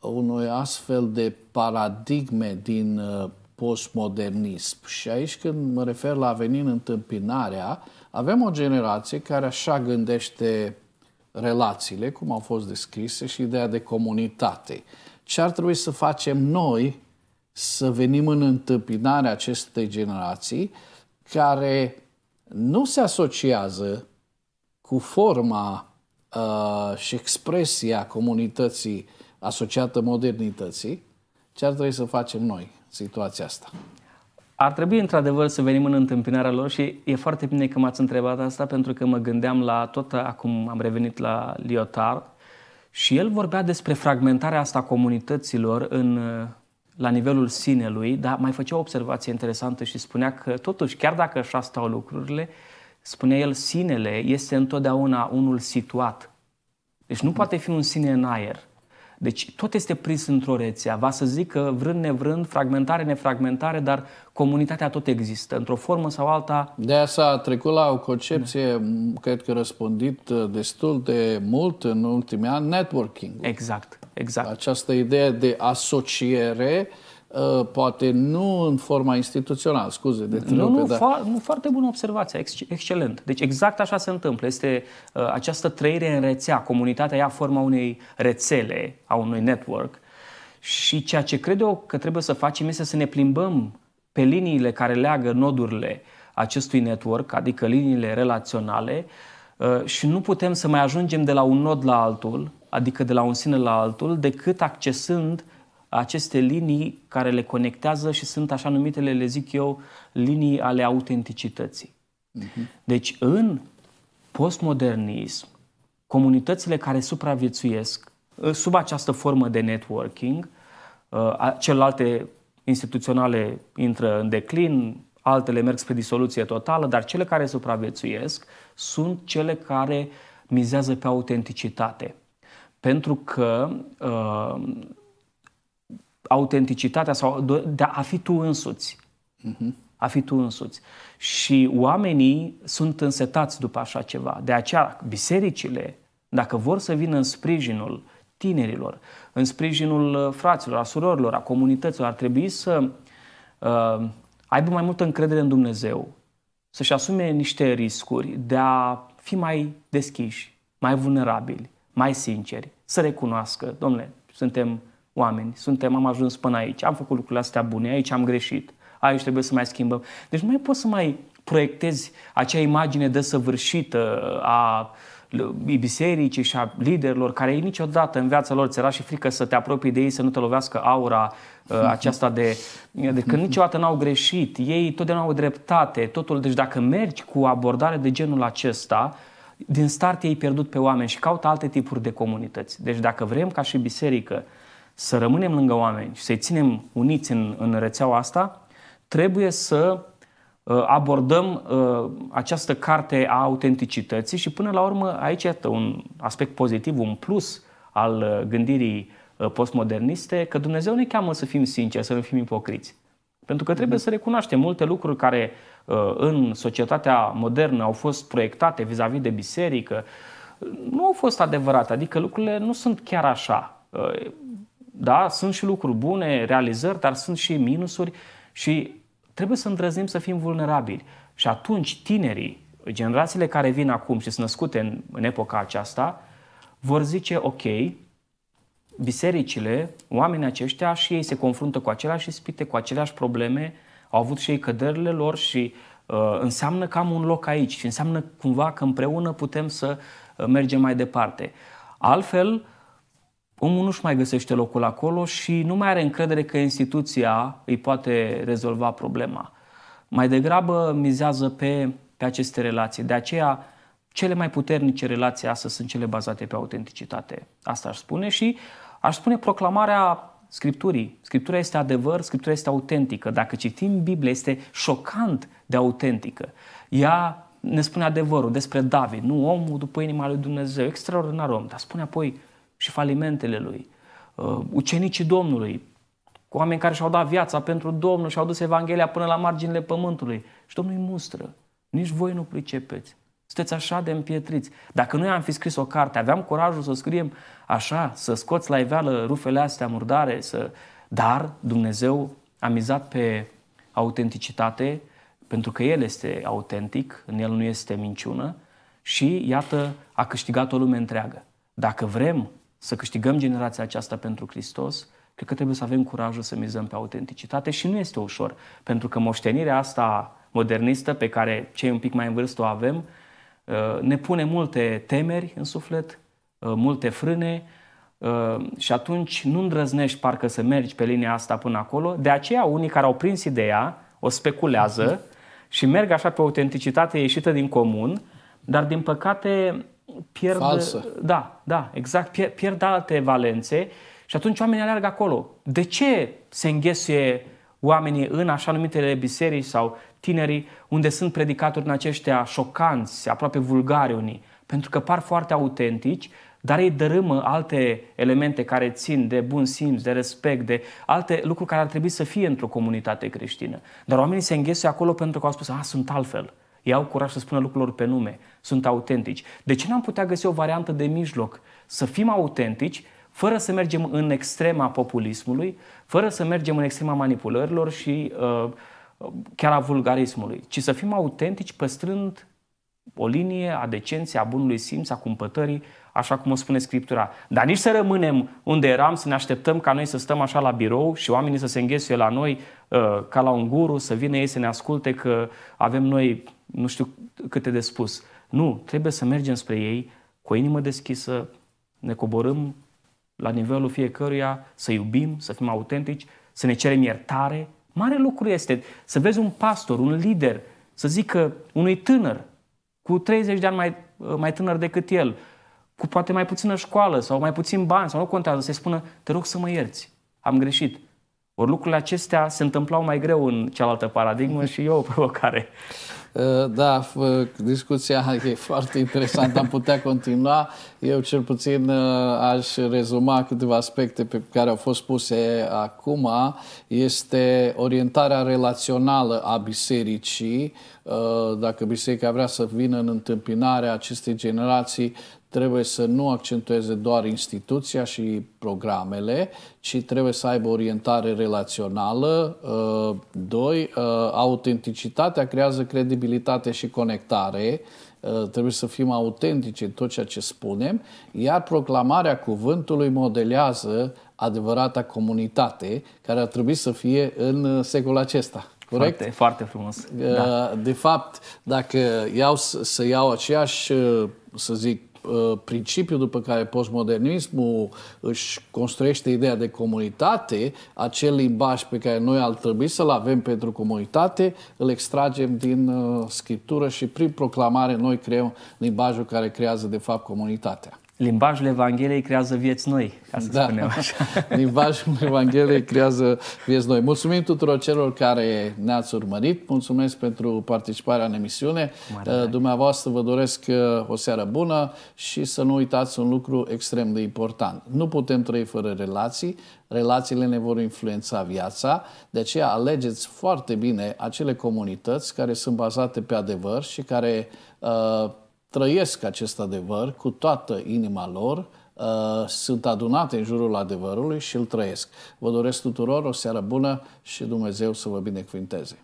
unui astfel de paradigme din uh, postmodernism. Și aici când mă refer la a veni în întâmpinarea, avem o generație care așa gândește relațiile, cum au fost descrise, și ideea de comunitate. Ce ar trebui să facem noi să venim în întâmpinarea acestei generații care nu se asociază cu forma uh, și expresia comunității asociată modernității, ce ar trebui să facem noi în situația asta? Ar trebui într-adevăr să venim în întâmpinarea lor și e foarte bine că m-ați întrebat asta pentru că mă gândeam la tot acum am revenit la Lyotard și el vorbea despre fragmentarea asta comunităților în, la nivelul sinelui, dar mai făcea o observație interesantă și spunea că totuși, chiar dacă așa stau lucrurile, spunea el, sinele este întotdeauna unul situat. Deci nu poate fi un sine în aer. Deci tot este prins într-o rețea. Va să zic că vrând nevrând, fragmentare, nefragmentare, dar comunitatea tot există, într-o formă sau alta. De aia s-a trecut la o concepție, da. cred că răspundit uh, destul de mult în ultimii ani, networking. Exact, exact. Această idee de asociere Uh, poate nu în forma instituțională, scuze de Nu, nu, dar... fo- nu, foarte bună observație, ex- excelent. Deci exact așa se întâmplă. Este uh, această trăire în rețea, comunitatea ia forma unei rețele, a unui network și ceea ce cred eu că trebuie să facem este să ne plimbăm pe liniile care leagă nodurile acestui network, adică liniile relaționale uh, și nu putem să mai ajungem de la un nod la altul, adică de la un sine la altul, decât accesând aceste linii care le conectează și sunt așa numitele, le zic eu, linii ale autenticității. Uh-huh. Deci în postmodernism, comunitățile care supraviețuiesc uh, sub această formă de networking, uh, celelalte instituționale intră în declin, altele merg spre disoluție totală, dar cele care supraviețuiesc sunt cele care mizează pe autenticitate. Pentru că uh, autenticitatea sau de a fi tu însuți. Uh-huh. A fi tu însuți. Și oamenii sunt însetați după așa ceva. De aceea, bisericile, dacă vor să vină în sprijinul tinerilor, în sprijinul uh, fraților, a surorilor, a comunităților, ar trebui să uh, aibă mai multă încredere în Dumnezeu, să-și asume niște riscuri de a fi mai deschiși, mai vulnerabili, mai sinceri, să recunoască, domnule, suntem oameni, suntem, am ajuns până aici, am făcut lucrurile astea bune, aici am greșit, aici trebuie să mai schimbăm. Deci nu mai poți să mai proiectezi acea imagine desăvârșită a bisericii și a liderilor care ei niciodată în viața lor ți era și frică să te apropii de ei, să nu te lovească aura uh, aceasta de, de că niciodată n-au greșit, ei totdeauna au dreptate, totul. Deci dacă mergi cu abordare de genul acesta, din start ei pierdut pe oameni și caută alte tipuri de comunități. Deci dacă vrem ca și biserică să rămânem lângă oameni și să-i ținem uniți în, în rețeaua asta, trebuie să uh, abordăm uh, această carte a autenticității și până la urmă aici este un aspect pozitiv, un plus al uh, gândirii postmoderniste, că Dumnezeu ne cheamă să fim sinceri, să nu fim ipocriți. Pentru că trebuie să recunoaștem multe lucruri care în societatea modernă au fost proiectate vis-a-vis de biserică, nu au fost adevărate, adică lucrurile nu sunt chiar așa. Da, sunt și lucruri bune, realizări, dar sunt și minusuri și trebuie să îndrăznim să fim vulnerabili. Și atunci tinerii, generațiile care vin acum și sunt născute în, în epoca aceasta, vor zice, ok, bisericile, oamenii aceștia și ei se confruntă cu aceleași ispite, cu aceleași probleme, au avut și ei căderile lor și uh, înseamnă că am un loc aici și înseamnă cumva că împreună putem să uh, mergem mai departe. Altfel, uh, omul nu-și mai găsește locul acolo și nu mai are încredere că instituția îi poate rezolva problema. Mai degrabă mizează pe, pe aceste relații. De aceea, cele mai puternice relații astăzi sunt cele bazate pe autenticitate. Asta aș spune și aș spune proclamarea Scripturii. Scriptura este adevăr, Scriptura este autentică. Dacă citim Biblia, este șocant de autentică. Ea ne spune adevărul despre David, nu omul după inima lui Dumnezeu, extraordinar om, dar spune apoi și falimentele lui, uh, ucenicii Domnului, cu oameni care și-au dat viața pentru Domnul și-au dus Evanghelia până la marginile pământului. Și Domnul îi mustră. Nici voi nu pricepeți. Sunteți așa de împietriți. Dacă noi am fi scris o carte, aveam curajul să o scriem așa, să scoți la iveală rufele astea murdare, să... dar Dumnezeu a mizat pe autenticitate, pentru că El este autentic, în El nu este minciună și, iată, a câștigat o lume întreagă. Dacă vrem să câștigăm generația aceasta pentru Hristos, cred că trebuie să avem curajul să mizăm pe autenticitate și nu este ușor, pentru că moștenirea asta modernistă pe care cei un pic mai în vârstă o avem, uh, ne pune multe temeri în suflet, uh, multe frâne uh, și atunci nu îndrăznești parcă să mergi pe linia asta până acolo. De aceea unii care au prins ideea o speculează și merg așa pe autenticitate ieșită din comun, dar din păcate pierd... Falsă. Da, da, exact, pierd, pierd alte valențe și atunci oamenii alergă acolo. De ce se înghesuie oamenii în așa numitele biserici sau tinerii unde sunt predicatori în aceștia șocanți, aproape vulgari unii? Pentru că par foarte autentici, dar ei dărâmă alte elemente care țin de bun simț, de respect, de alte lucruri care ar trebui să fie într-o comunitate creștină. Dar oamenii se înghesuie acolo pentru că au spus, a, sunt altfel. Ei au curaj să spună lucrurilor pe nume, sunt autentici. De ce n-am putea găsi o variantă de mijloc? Să fim autentici fără să mergem în extrema populismului, fără să mergem în extrema manipulărilor și uh, chiar a vulgarismului, ci să fim autentici păstrând o linie a decenței, a bunului simț, a cumpătării, așa cum o spune Scriptura. Dar nici să rămânem unde eram, să ne așteptăm ca noi să stăm așa la birou și oamenii să se înghesuie la noi uh, ca la un guru, să vină ei să ne asculte că avem noi nu știu câte de spus. Nu, trebuie să mergem spre ei cu o inimă deschisă, ne coborâm la nivelul fiecăruia, să iubim, să fim autentici, să ne cerem iertare. Mare lucru este să vezi un pastor, un lider, să zică unui tânăr, cu 30 de ani mai, mai tânăr decât el, cu poate mai puțină școală sau mai puțin bani sau nu contează, să-i spună, te rog să mă ierți, am greșit. Ori lucrurile acestea se întâmplau mai greu în cealaltă paradigmă și e o provocare. Uh, da, discuția e foarte interesantă, am putea continua. Eu cel puțin uh, aș rezuma câteva aspecte pe care au fost puse acum. Este orientarea relațională a bisericii. Uh, dacă biserica vrea să vină în întâmpinarea acestei generații, trebuie să nu accentueze doar instituția și programele, ci trebuie să aibă orientare relațională. Uh, doi, uh, autenticitatea creează credibilitate și conectare. Uh, trebuie să fim autentici în tot ceea ce spunem, iar proclamarea cuvântului modelează adevărata comunitate care ar trebui să fie în secolul acesta. Corect? Foarte, foarte frumos. Da. De fapt, dacă iau să iau aceeași, să zic, Uh, principiul după care postmodernismul își construiește ideea de comunitate, acel limbaj pe care noi ar trebui să-l avem pentru comunitate, îl extragem din uh, scriptură și prin proclamare noi creăm limbajul care creează de fapt comunitatea. Limbajul Evangheliei creează vieți noi, ca să da. spunem așa. Limbajul Evangheliei creează vieți noi. Mulțumim tuturor celor care ne-ați urmărit. Mulțumesc pentru participarea în emisiune. Mare uh, Dumneavoastră vă doresc uh, o seară bună și să nu uitați un lucru extrem de important. Nu putem trăi fără relații. Relațiile ne vor influența viața. De aceea alegeți foarte bine acele comunități care sunt bazate pe adevăr și care uh, trăiesc acest adevăr cu toată inima lor, uh, sunt adunate în jurul adevărului și îl trăiesc. Vă doresc tuturor o seară bună și Dumnezeu să vă binecuvinteze.